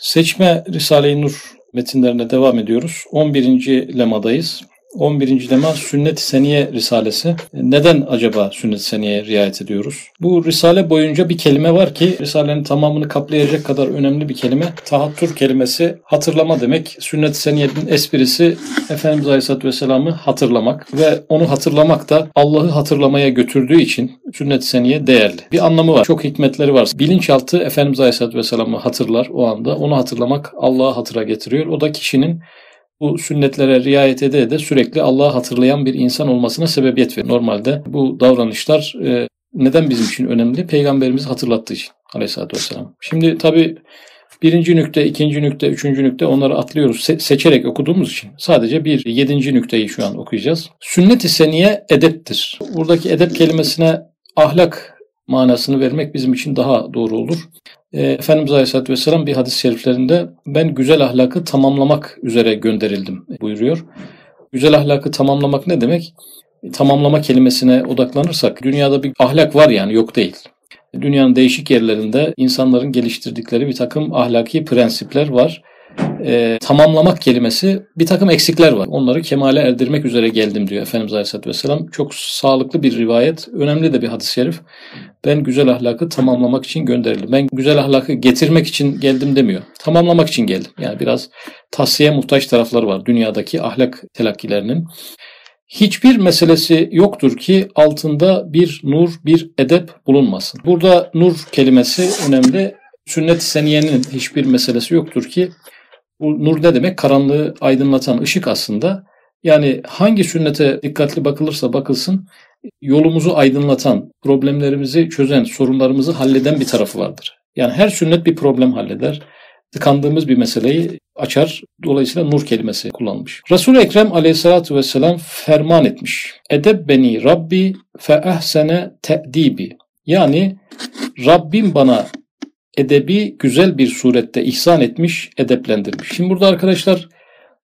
Seçme Risale-i Nur metinlerine devam ediyoruz. 11. lemadayız. 11. lema Sünnet-i Seniye Risalesi. Neden acaba Sünnet-i Seniye'ye riayet ediyoruz? Bu Risale boyunca bir kelime var ki Risale'nin tamamını kaplayacak kadar önemli bir kelime. Tahattür kelimesi hatırlama demek. Sünnet-i Seniye'nin esprisi Efendimiz Aleyhisselatü Vesselam'ı hatırlamak ve onu hatırlamak da Allah'ı hatırlamaya götürdüğü için Sünnet-i Seniye değerli. Bir anlamı var. Çok hikmetleri var. Bilinçaltı Efendimiz Aleyhisselatü Vesselam'ı hatırlar o anda. Onu hatırlamak Allah'ı hatıra getiriyor. O da kişinin bu sünnetlere riayet ede ede sürekli Allah'ı hatırlayan bir insan olmasına sebebiyet verir. Normalde bu davranışlar e, neden bizim için önemli? Peygamberimizi hatırlattığı için aleyhissalatü vesselam. Şimdi tabi birinci nükte, ikinci nükte, üçüncü nükte onları atlıyoruz Se- seçerek okuduğumuz için. Sadece bir yedinci nükteyi şu an okuyacağız. Sünnet-i seniye edeptir. Buradaki edep kelimesine ahlak manasını vermek bizim için daha doğru olur. E, Efendimiz Aleyhisselatü Vesselam bir hadis-i şeriflerinde ben güzel ahlakı tamamlamak üzere gönderildim buyuruyor. Güzel ahlakı tamamlamak ne demek? Tamamlama kelimesine odaklanırsak dünyada bir ahlak var yani yok değil. Dünyanın değişik yerlerinde insanların geliştirdikleri bir takım ahlaki prensipler var e, tamamlamak kelimesi bir takım eksikler var. Onları kemale erdirmek üzere geldim diyor Efendimiz Aleyhisselatü Vesselam. Çok sağlıklı bir rivayet. Önemli de bir hadis-i şerif. Ben güzel ahlakı tamamlamak için gönderildim. Ben güzel ahlakı getirmek için geldim demiyor. Tamamlamak için geldim. Yani biraz tavsiye muhtaç tarafları var dünyadaki ahlak telakkilerinin. Hiçbir meselesi yoktur ki altında bir nur, bir edep bulunmasın. Burada nur kelimesi önemli. Sünnet-i seniyenin hiçbir meselesi yoktur ki bu nur ne demek? Karanlığı aydınlatan ışık aslında. Yani hangi sünnete dikkatli bakılırsa bakılsın yolumuzu aydınlatan, problemlerimizi çözen, sorunlarımızı halleden bir tarafı vardır. Yani her sünnet bir problem halleder. Tıkandığımız bir meseleyi açar. Dolayısıyla nur kelimesi kullanılmış. Resul-i Ekrem aleyhissalatu vesselam ferman etmiş. Edeb beni Rabbi fe ehsene te'dibi. Yani Rabbim bana edebi güzel bir surette ihsan etmiş, edeplendirmiş. Şimdi burada arkadaşlar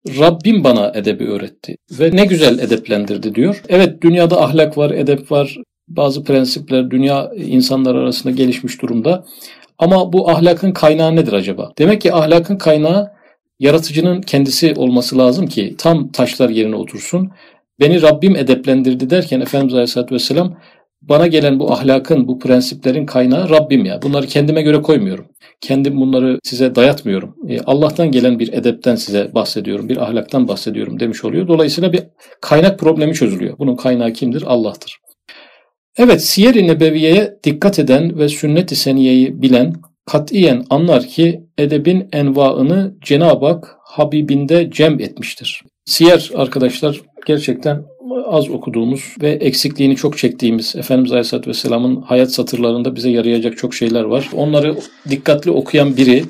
Rabbim bana edebi öğretti ve ne güzel edeplendirdi diyor. Evet dünyada ahlak var, edep var, bazı prensipler dünya insanlar arasında gelişmiş durumda. Ama bu ahlakın kaynağı nedir acaba? Demek ki ahlakın kaynağı yaratıcının kendisi olması lazım ki tam taşlar yerine otursun. Beni Rabbim edeplendirdi derken Efendimiz Aleyhisselatü Vesselam bana gelen bu ahlakın, bu prensiplerin kaynağı Rabbim ya. Bunları kendime göre koymuyorum. Kendim bunları size dayatmıyorum. E, Allah'tan gelen bir edepten size bahsediyorum, bir ahlaktan bahsediyorum demiş oluyor. Dolayısıyla bir kaynak problemi çözülüyor. Bunun kaynağı kimdir? Allah'tır. Evet, Siyer-i Nebeviye'ye dikkat eden ve sünnet-i seniyeyi bilen katiyen anlar ki edebin envaını Cenab-ı Hak Habibinde cem etmiştir. Siyer arkadaşlar gerçekten az okuduğumuz ve eksikliğini çok çektiğimiz Efendimiz Aleyhisselatü Vesselam'ın hayat satırlarında bize yarayacak çok şeyler var. Onları dikkatli okuyan biri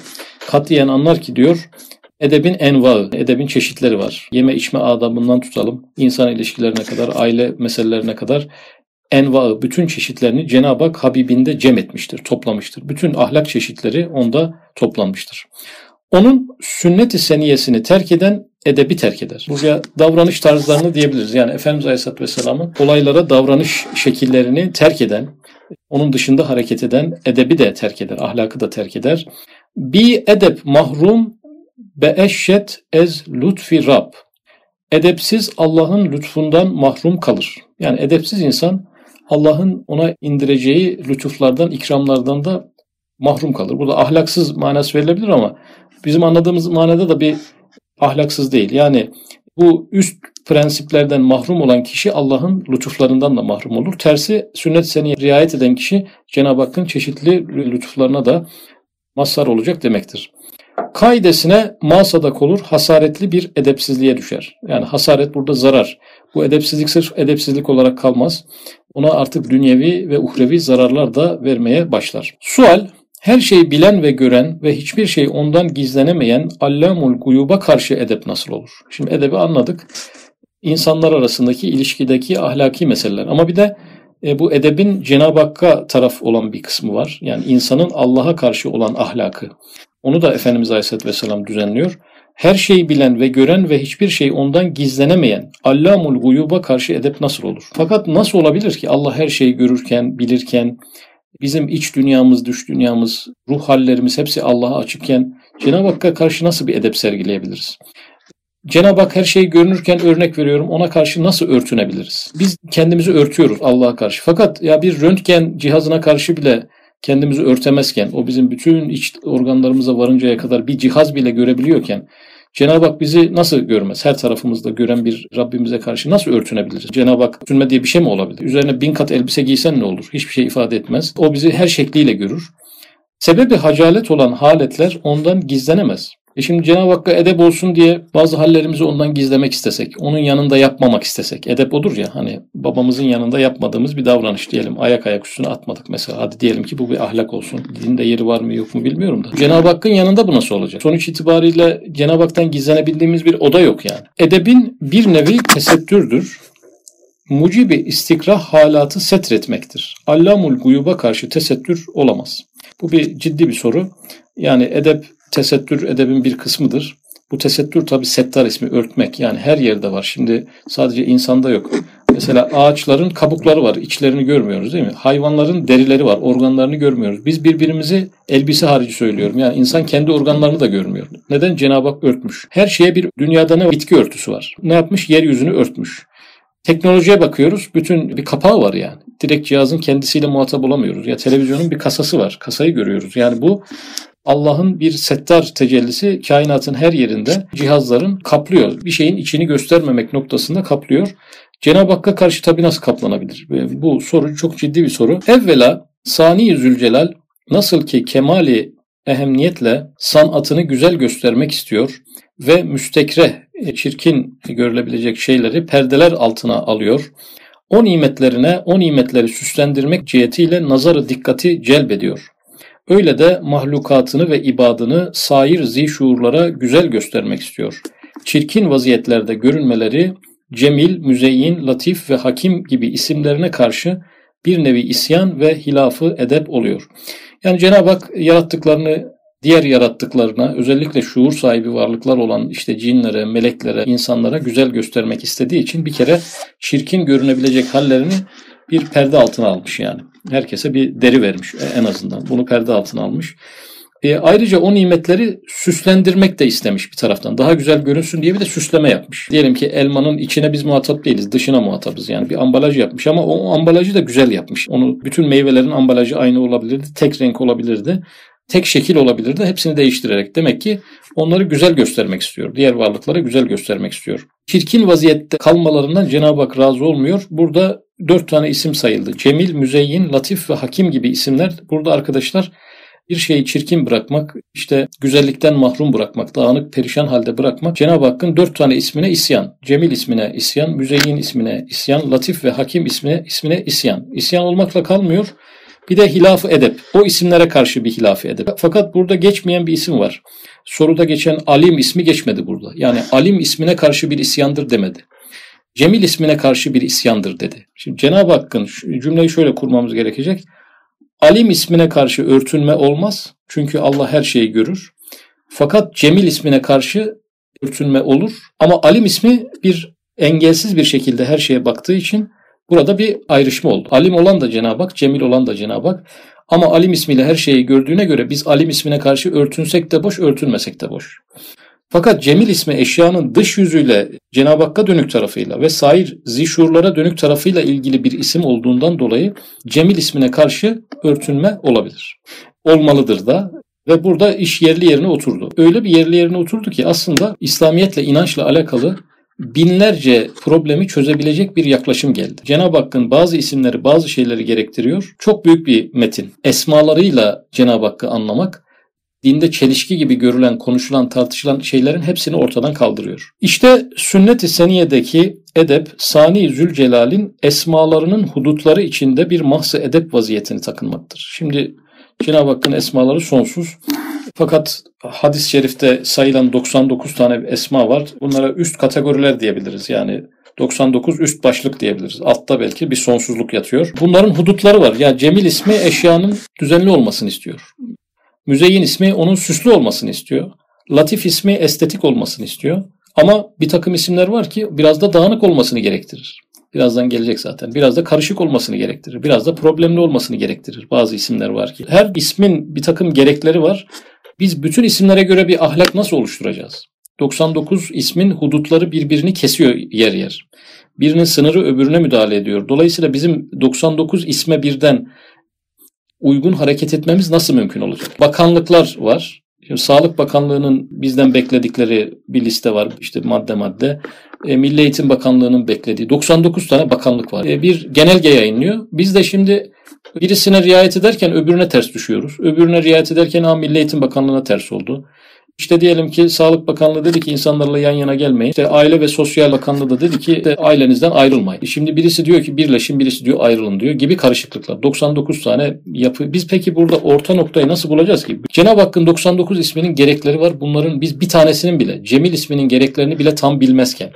katiyen anlar ki diyor edebin envaı, edebin çeşitleri var. Yeme içme adabından tutalım, insan ilişkilerine kadar, aile meselelerine kadar envaı, bütün çeşitlerini Cenab-ı Hak Habibinde cem etmiştir, toplamıştır. Bütün ahlak çeşitleri onda toplanmıştır. Onun sünnet-i seniyesini terk eden edebi terk eder. Buraya davranış tarzlarını diyebiliriz. Yani Efendimiz Aleyhisselatü Vesselam'ın olaylara davranış şekillerini terk eden, onun dışında hareket eden edebi de terk eder, ahlakı da terk eder. Bi edep mahrum be eşşet ez lütfi Rab. Edepsiz Allah'ın lütfundan mahrum kalır. Yani edepsiz insan Allah'ın ona indireceği lütuflardan, ikramlardan da mahrum kalır. Burada ahlaksız manası verilebilir ama bizim anladığımız manada da bir ahlaksız değil. Yani bu üst prensiplerden mahrum olan kişi Allah'ın lütuflarından da mahrum olur. Tersi sünnet seni riayet eden kişi Cenab-ı Hakk'ın çeşitli lütuflarına da mazhar olacak demektir. Kaidesine masadak olur, hasaretli bir edepsizliğe düşer. Yani hasaret burada zarar. Bu edepsizlik sırf edepsizlik olarak kalmaz. Ona artık dünyevi ve uhrevi zararlar da vermeye başlar. Sual, her şeyi bilen ve gören ve hiçbir şey ondan gizlenemeyen Allamul Guyub'a karşı edep nasıl olur? Şimdi edebi anladık. İnsanlar arasındaki ilişkideki ahlaki meseleler. Ama bir de e, bu edebin Cenab-ı Hakk'a taraf olan bir kısmı var. Yani insanın Allah'a karşı olan ahlakı. Onu da Efendimiz Aleyhisselatü Vesselam düzenliyor. Her şeyi bilen ve gören ve hiçbir şey ondan gizlenemeyen Allamul Guyub'a karşı edep nasıl olur? Fakat nasıl olabilir ki Allah her şeyi görürken, bilirken, bizim iç dünyamız, dış dünyamız, ruh hallerimiz hepsi Allah'a açıkken Cenab-ı Hakk'a karşı nasıl bir edep sergileyebiliriz? Cenab-ı Hak her şeyi görünürken örnek veriyorum ona karşı nasıl örtünebiliriz? Biz kendimizi örtüyoruz Allah'a karşı. Fakat ya bir röntgen cihazına karşı bile kendimizi örtemezken, o bizim bütün iç organlarımıza varıncaya kadar bir cihaz bile görebiliyorken Cenab-ı Hak bizi nasıl görmez? Her tarafımızda gören bir Rabbimize karşı nasıl örtünebiliriz? Cenab-ı Hak örtünme diye bir şey mi olabilir? Üzerine bin kat elbise giysen ne olur? Hiçbir şey ifade etmez. O bizi her şekliyle görür. Sebebi hacalet olan haletler ondan gizlenemez. E şimdi Cenab-ı Hakk'a edep olsun diye bazı hallerimizi ondan gizlemek istesek, onun yanında yapmamak istesek. Edep odur ya hani babamızın yanında yapmadığımız bir davranış diyelim. Ayak ayak üstüne atmadık mesela. Hadi diyelim ki bu bir ahlak olsun. Dinde yeri var mı yok mu bilmiyorum da. Cenab-ı Hakk'ın yanında bu nasıl olacak? Sonuç itibariyle Cenab-ı Hak'tan gizlenebildiğimiz bir oda yok yani. Edebin bir nevi tesettürdür. Mucibi istikrah halatı setretmektir. Allamul guyuba karşı tesettür olamaz. Bu bir ciddi bir soru. Yani edep tesettür edebin bir kısmıdır. Bu tesettür tabi settar ismi örtmek yani her yerde var. Şimdi sadece insanda yok. Mesela ağaçların kabukları var. içlerini görmüyoruz değil mi? Hayvanların derileri var. Organlarını görmüyoruz. Biz birbirimizi elbise harici söylüyorum. Yani insan kendi organlarını da görmüyor. Neden? Cenab-ı Hak örtmüş. Her şeye bir dünyada ne bitki örtüsü var. Ne yapmış? Yeryüzünü örtmüş. Teknolojiye bakıyoruz. Bütün bir kapağı var yani. Direkt cihazın kendisiyle muhatap olamıyoruz. Ya televizyonun bir kasası var. Kasayı görüyoruz. Yani bu Allah'ın bir settar tecellisi kainatın her yerinde cihazların kaplıyor. Bir şeyin içini göstermemek noktasında kaplıyor. Cenab-ı Hakk'a karşı tabi nasıl kaplanabilir? Bu soru çok ciddi bir soru. Evvela Sani Zülcelal nasıl ki kemali ehemmiyetle sanatını güzel göstermek istiyor ve müstekreh, e, çirkin görülebilecek şeyleri perdeler altına alıyor. O nimetlerine, o nimetleri süslendirmek cihetiyle nazarı dikkati celbediyor. Öyle de mahlukatını ve ibadını sair zişuurlara güzel göstermek istiyor. Çirkin vaziyetlerde görünmeleri Cemil, Müzeyyin, Latif ve Hakim gibi isimlerine karşı bir nevi isyan ve hilafı edep oluyor. Yani Cenab-ı Hak yarattıklarını diğer yarattıklarına özellikle şuur sahibi varlıklar olan işte cinlere, meleklere, insanlara güzel göstermek istediği için bir kere çirkin görünebilecek hallerini bir perde altına almış yani. Herkese bir deri vermiş en azından. Bunu perde altına almış. E, ayrıca o nimetleri süslendirmek de istemiş bir taraftan. Daha güzel görünsün diye bir de süsleme yapmış. Diyelim ki elmanın içine biz muhatap değiliz. Dışına muhatabız yani. Bir ambalaj yapmış ama o ambalajı da güzel yapmış. Onu bütün meyvelerin ambalajı aynı olabilirdi. Tek renk olabilirdi. Tek şekil olabilirdi. Hepsini değiştirerek. Demek ki onları güzel göstermek istiyor. Diğer varlıklara güzel göstermek istiyor. Çirkin vaziyette kalmalarından Cenab-ı Hak razı olmuyor. Burada dört tane isim sayıldı. Cemil, Müzeyyin, Latif ve Hakim gibi isimler. Burada arkadaşlar bir şeyi çirkin bırakmak, işte güzellikten mahrum bırakmak, dağınık perişan halde bırakmak Cenab-ı Hakk'ın dört tane ismine isyan. Cemil ismine isyan, Müzeyyin ismine isyan, Latif ve Hakim ismine, ismine isyan. İsyan olmakla kalmıyor. Bir de hilaf edep. O isimlere karşı bir hilaf edep. Fakat burada geçmeyen bir isim var. Soruda geçen Alim ismi geçmedi burada. Yani Alim ismine karşı bir isyandır demedi. Cemil ismine karşı bir isyandır dedi. Şimdi Cenab-ı Hakk'ın cümleyi şöyle kurmamız gerekecek. Alim ismine karşı örtünme olmaz. Çünkü Allah her şeyi görür. Fakat Cemil ismine karşı örtünme olur. Ama Alim ismi bir engelsiz bir şekilde her şeye baktığı için burada bir ayrışma oldu. Alim olan da Cenab-ı Hak, Cemil olan da Cenab-ı Hak. Ama Alim ismiyle her şeyi gördüğüne göre biz Alim ismine karşı örtünsek de boş, örtünmesek de boş. Fakat Cemil ismi eşyanın dış yüzüyle Cenab-ı Hakk'a dönük tarafıyla ve sair zişurlara dönük tarafıyla ilgili bir isim olduğundan dolayı Cemil ismine karşı örtünme olabilir. Olmalıdır da ve burada iş yerli yerine oturdu. Öyle bir yerli yerine oturdu ki aslında İslamiyetle, inançla alakalı binlerce problemi çözebilecek bir yaklaşım geldi. Cenab-ı Hakk'ın bazı isimleri, bazı şeyleri gerektiriyor. Çok büyük bir metin. Esmalarıyla Cenab-ı Hakk'ı anlamak dinde çelişki gibi görülen, konuşulan, tartışılan şeylerin hepsini ortadan kaldırıyor. İşte sünnet-i seniyedeki edep, Sani Zülcelal'in esmalarının hudutları içinde bir mahsı edep vaziyetini takınmaktır. Şimdi Cenab-ı Hakk'ın esmaları sonsuz. Fakat hadis-i şerifte sayılan 99 tane esma var. Bunlara üst kategoriler diyebiliriz. Yani 99 üst başlık diyebiliriz. Altta belki bir sonsuzluk yatıyor. Bunların hudutları var. Ya yani Cemil ismi eşyanın düzenli olmasını istiyor. Müzeyyin ismi onun süslü olmasını istiyor. Latif ismi estetik olmasını istiyor. Ama bir takım isimler var ki biraz da dağınık olmasını gerektirir. Birazdan gelecek zaten. Biraz da karışık olmasını gerektirir. Biraz da problemli olmasını gerektirir. Bazı isimler var ki. Her ismin bir takım gerekleri var. Biz bütün isimlere göre bir ahlak nasıl oluşturacağız? 99 ismin hudutları birbirini kesiyor yer yer. Birinin sınırı öbürüne müdahale ediyor. Dolayısıyla bizim 99 isme birden uygun hareket etmemiz nasıl mümkün olacak? Bakanlıklar var. Şimdi Sağlık Bakanlığı'nın bizden bekledikleri bir liste var. İşte madde madde. E, Milli Eğitim Bakanlığı'nın beklediği 99 tane bakanlık var. E, bir genelge yayınlıyor. Biz de şimdi birisine riayet ederken öbürüne ters düşüyoruz. Öbürüne riayet ederken ha Milli Eğitim Bakanlığı'na ters oldu. İşte diyelim ki Sağlık Bakanlığı dedi ki insanlarla yan yana gelmeyin. İşte Aile ve Sosyal Bakanlığı da dedi ki işte ailenizden ayrılmayın. Şimdi birisi diyor ki birleşin, birisi diyor ayrılın diyor gibi karışıklıklar. 99 tane yapı. Biz peki burada orta noktayı nasıl bulacağız ki? Cenab-ı Hakk'ın 99 isminin gerekleri var. Bunların biz bir tanesinin bile, Cemil isminin gereklerini bile tam bilmezken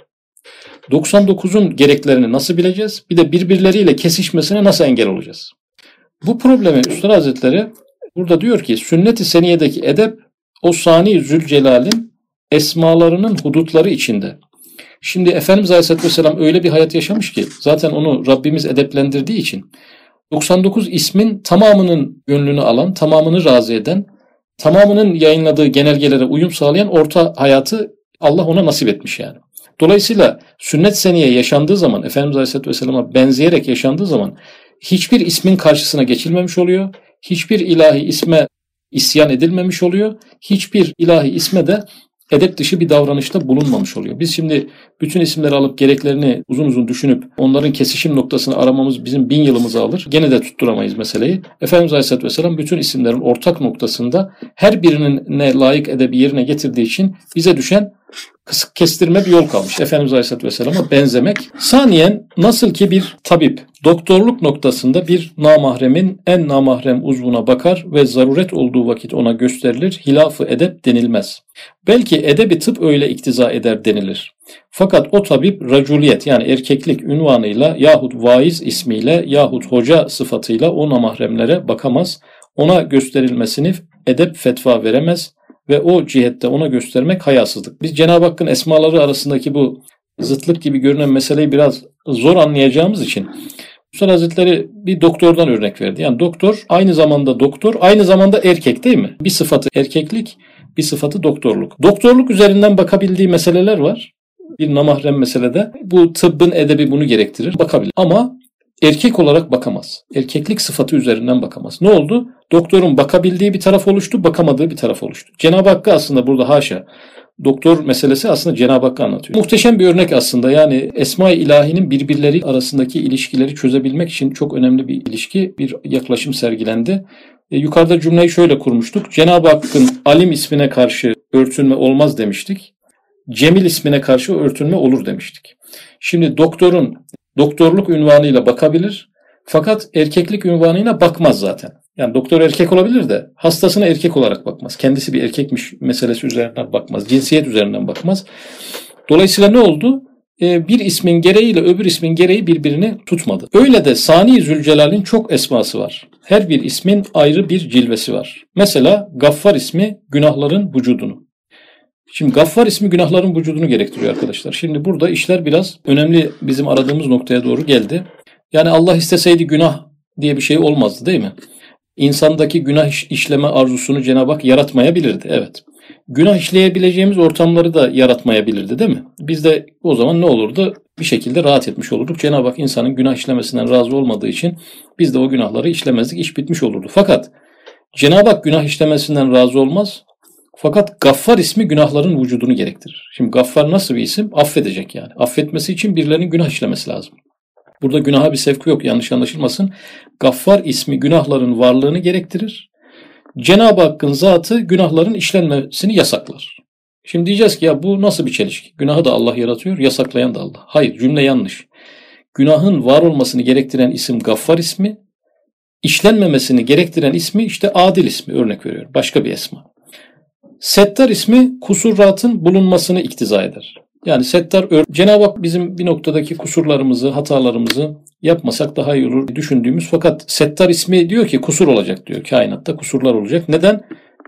99'un gereklerini nasıl bileceğiz? Bir de birbirleriyle kesişmesine nasıl engel olacağız? Bu problemi Üstad Hazretleri burada diyor ki sünnet-i seniyedeki edep o Sani Zülcelal'in esmalarının hudutları içinde. Şimdi Efendimiz Aleyhisselatü Vesselam öyle bir hayat yaşamış ki zaten onu Rabbimiz edeplendirdiği için 99 ismin tamamının gönlünü alan, tamamını razı eden, tamamının yayınladığı genelgelere uyum sağlayan orta hayatı Allah ona nasip etmiş yani. Dolayısıyla sünnet seniye yaşandığı zaman, Efendimiz Aleyhisselatü Vesselam'a benzeyerek yaşandığı zaman hiçbir ismin karşısına geçilmemiş oluyor. Hiçbir ilahi isme isyan edilmemiş oluyor. Hiçbir ilahi isme de edep dışı bir davranışta bulunmamış oluyor. Biz şimdi bütün isimleri alıp gereklerini uzun uzun düşünüp onların kesişim noktasını aramamız bizim bin yılımızı alır. Gene de tutturamayız meseleyi. Efendimiz Aleyhisselatü Vesselam bütün isimlerin ortak noktasında her birinin ne layık edebi yerine getirdiği için bize düşen kısık kestirme bir yol kalmış. Efendimiz Aleyhisselatü Vesselam'a benzemek. Saniyen nasıl ki bir tabip doktorluk noktasında bir namahremin en namahrem uzvuna bakar ve zaruret olduğu vakit ona gösterilir. Hilafı edep denilmez. Belki edebi tıp öyle iktiza eder denilir. Fakat o tabip raculiyet yani erkeklik ünvanıyla yahut vaiz ismiyle yahut hoca sıfatıyla o namahremlere bakamaz. Ona gösterilmesini edep fetva veremez ve o cihette ona göstermek hayasızlık. Biz Cenab-ı Hakk'ın esmaları arasındaki bu zıtlık gibi görünen meseleyi biraz zor anlayacağımız için Musa Hazretleri bir doktordan örnek verdi. Yani doktor aynı zamanda doktor, aynı zamanda erkek değil mi? Bir sıfatı erkeklik, bir sıfatı doktorluk. Doktorluk üzerinden bakabildiği meseleler var. Bir namahrem meselede. Bu tıbbın edebi bunu gerektirir. Bakabilir. Ama erkek olarak bakamaz. Erkeklik sıfatı üzerinden bakamaz. Ne oldu? Doktorun bakabildiği bir taraf oluştu, bakamadığı bir taraf oluştu. Cenab-ı Hakk'a aslında burada haşa doktor meselesi aslında Cenab-ı Hakk'a anlatıyor. Muhteşem bir örnek aslında yani Esma-i İlahi'nin birbirleri arasındaki ilişkileri çözebilmek için çok önemli bir ilişki, bir yaklaşım sergilendi. E, yukarıda cümleyi şöyle kurmuştuk. Cenab-ı Hakk'ın alim ismine karşı örtünme olmaz demiştik. Cemil ismine karşı örtünme olur demiştik. Şimdi doktorun doktorluk ünvanıyla bakabilir fakat erkeklik ünvanıyla bakmaz zaten. Yani doktor erkek olabilir de hastasına erkek olarak bakmaz. Kendisi bir erkekmiş meselesi üzerinden bakmaz. Cinsiyet üzerinden bakmaz. Dolayısıyla ne oldu? Ee, bir ismin gereğiyle öbür ismin gereği birbirini tutmadı. Öyle de Sani Zülcelal'in çok esması var. Her bir ismin ayrı bir cilvesi var. Mesela Gaffar ismi günahların vücudunu. Şimdi Gaffar ismi günahların vücudunu gerektiriyor arkadaşlar. Şimdi burada işler biraz önemli bizim aradığımız noktaya doğru geldi. Yani Allah isteseydi günah diye bir şey olmazdı değil mi? İnsandaki günah işleme arzusunu Cenab-ı Hak yaratmayabilirdi. Evet. Günah işleyebileceğimiz ortamları da yaratmayabilirdi değil mi? Biz de o zaman ne olurdu? Bir şekilde rahat etmiş olurduk. Cenab-ı Hak insanın günah işlemesinden razı olmadığı için biz de o günahları işlemezdik. İş bitmiş olurdu. Fakat Cenab-ı Hak günah işlemesinden razı olmaz. Fakat Gaffar ismi günahların vücudunu gerektirir. Şimdi Gaffar nasıl bir isim? Affedecek yani. Affetmesi için birilerinin günah işlemesi lazım. Burada günaha bir sevki yok yanlış anlaşılmasın. Gaffar ismi günahların varlığını gerektirir. Cenab-ı Hakk'ın zatı günahların işlenmesini yasaklar. Şimdi diyeceğiz ki ya bu nasıl bir çelişki? Günahı da Allah yaratıyor, yasaklayan da Allah. Hayır cümle yanlış. Günahın var olmasını gerektiren isim Gaffar ismi, işlenmemesini gerektiren ismi işte Adil ismi örnek veriyorum. Başka bir esma. Settar ismi kusurratın bulunmasını iktiza eder. Yani Settar Cenab-ı Hak bizim bir noktadaki kusurlarımızı, hatalarımızı yapmasak daha iyi olur düşündüğümüz fakat Settar ismi diyor ki kusur olacak diyor. Kainatta kusurlar olacak. Neden?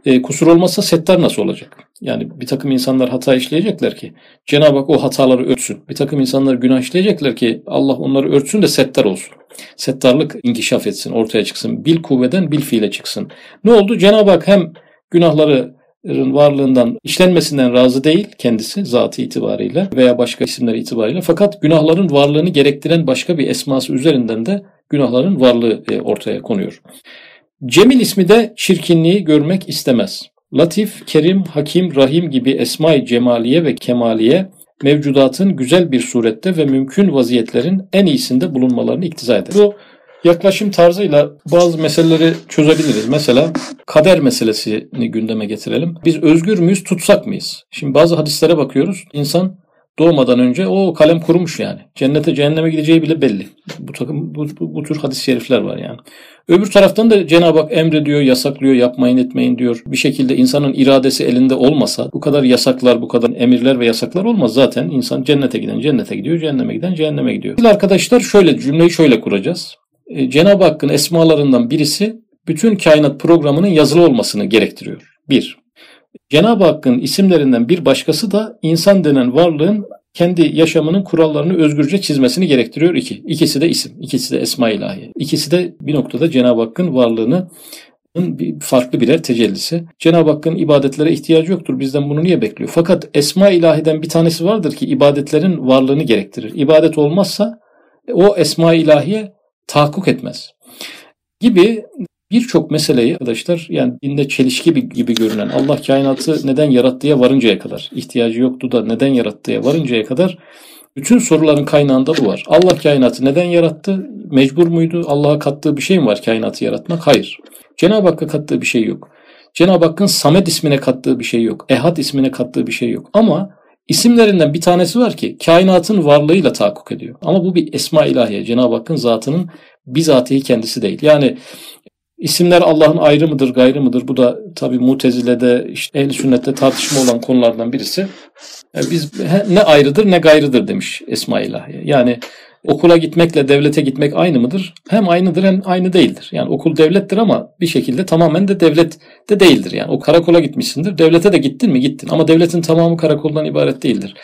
E, kusur olmazsa settar nasıl olacak? Yani bir takım insanlar hata işleyecekler ki Cenab-ı Hak o hataları örtsün. Bir takım insanlar günah işleyecekler ki Allah onları örtsün de settar olsun. Settarlık inkişaf etsin, ortaya çıksın. Bil kuvveden bil fiile çıksın. Ne oldu? Cenab-ı Hak hem günahları varlığından, işlenmesinden razı değil kendisi zatı itibariyle veya başka isimler itibariyle. Fakat günahların varlığını gerektiren başka bir esması üzerinden de günahların varlığı e, ortaya konuyor. Cemil ismi de çirkinliği görmek istemez. Latif, Kerim, Hakim, Rahim gibi esma-i cemaliye ve kemaliye mevcudatın güzel bir surette ve mümkün vaziyetlerin en iyisinde bulunmalarını iktiza eder. Bu yaklaşım tarzıyla bazı meseleleri çözebiliriz. Mesela kader meselesini gündeme getirelim. Biz özgür müyüz, tutsak mıyız? Şimdi bazı hadislere bakıyoruz. İnsan doğmadan önce o kalem kurumuş yani. Cennete cehenneme gideceği bile belli. Bu takım bu, bu, bu tür hadis-i şerifler var yani. Öbür taraftan da Cenab-ı Hak emrediyor, yasaklıyor, yapmayın etmeyin diyor. Bir şekilde insanın iradesi elinde olmasa bu kadar yasaklar, bu kadar emirler ve yasaklar olmaz. Zaten insan cennete giden cennete gidiyor, cehenneme giden cehenneme gidiyor. Arkadaşlar şöyle cümleyi şöyle kuracağız. E, Cenab-ı Hakk'ın esmalarından birisi bütün kainat programının yazılı olmasını gerektiriyor. Bir. Cenab-ı Hakk'ın isimlerinden bir başkası da insan denen varlığın kendi yaşamının kurallarını özgürce çizmesini gerektiriyor iki. İkisi de isim, ikisi de esma ilahi. İkisi de bir noktada Cenab-ı Hakk'ın varlığını farklı birer tecellisi. Cenab-ı Hakk'ın ibadetlere ihtiyacı yoktur. Bizden bunu niye bekliyor? Fakat esma ilahiden bir tanesi vardır ki ibadetlerin varlığını gerektirir. İbadet olmazsa o esma ilahiye tahakkuk etmez. Gibi birçok meseleyi arkadaşlar yani dinde çelişki gibi görünen Allah kainatı neden yarattığı varıncaya kadar ihtiyacı yoktu da neden yarattığı varıncaya kadar bütün soruların kaynağında bu var. Allah kainatı neden yarattı? Mecbur muydu? Allah'a kattığı bir şey mi var kainatı yaratmak? Hayır. Cenab-ı Hakk'a kattığı bir şey yok. Cenab-ı Hakk'ın Samet ismine kattığı bir şey yok. Ehad ismine kattığı bir şey yok. Ama isimlerinden bir tanesi var ki kainatın varlığıyla tahakkuk ediyor. Ama bu bir esma ilahiye. Cenab-ı Hakk'ın zatının bizatihi kendisi değil. Yani İsimler Allah'ın ayrı mıdır, gayrı mıdır? Bu da tabi Mutezile'de, işte ehl sünnette tartışma olan konulardan birisi. Yani biz ne ayrıdır ne gayrıdır demiş Esma İlahiye. Yani okula gitmekle devlete gitmek aynı mıdır? Hem aynıdır hem aynı değildir. Yani okul devlettir ama bir şekilde tamamen de devlet de değildir. Yani o karakola gitmişsindir. Devlete de gittin mi? Gittin. Ama devletin tamamı karakoldan ibaret değildir.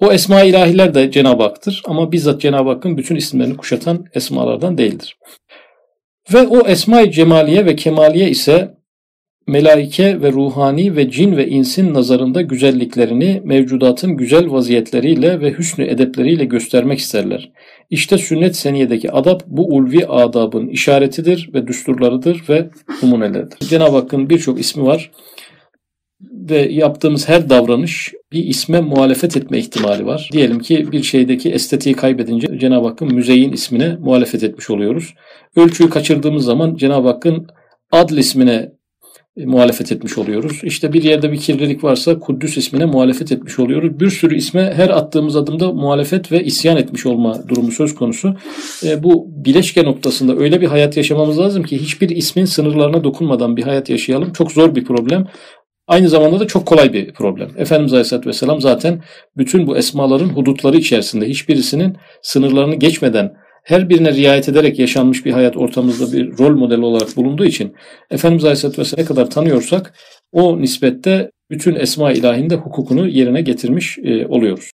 O esma ilahiler de Cenab-ı Hak'tır ama bizzat Cenab-ı Hakk'ın bütün isimlerini kuşatan esmalardan değildir. Ve o esma-i cemaliye ve kemaliye ise melaike ve ruhani ve cin ve insin nazarında güzelliklerini mevcudatın güzel vaziyetleriyle ve hüsnü edepleriyle göstermek isterler. İşte sünnet seniyedeki adab bu ulvi adabın işaretidir ve düsturlarıdır ve numuneleridir. Cenab-ı Hakk'ın birçok ismi var ve yaptığımız her davranış bir isme muhalefet etme ihtimali var. Diyelim ki bir şeydeki estetiği kaybedince Cenab-ı Hakk'ın müzeyin ismine muhalefet etmiş oluyoruz. Ölçüyü kaçırdığımız zaman Cenab-ı Hakk'ın adl ismine muhalefet etmiş oluyoruz. İşte bir yerde bir kirlilik varsa Kuddüs ismine muhalefet etmiş oluyoruz. Bir sürü isme her attığımız adımda muhalefet ve isyan etmiş olma durumu söz konusu. E, bu bileşke noktasında öyle bir hayat yaşamamız lazım ki hiçbir ismin sınırlarına dokunmadan bir hayat yaşayalım. Çok zor bir problem. Aynı zamanda da çok kolay bir problem. Efendimiz Aleyhisselatü Vesselam zaten bütün bu esmaların hudutları içerisinde hiçbirisinin sınırlarını geçmeden her birine riayet ederek yaşanmış bir hayat ortamımızda bir rol model olarak bulunduğu için Efendimiz Aleyhisselatü Vesselam ne kadar tanıyorsak o nispette bütün esma ilahinde hukukunu yerine getirmiş e, oluyoruz.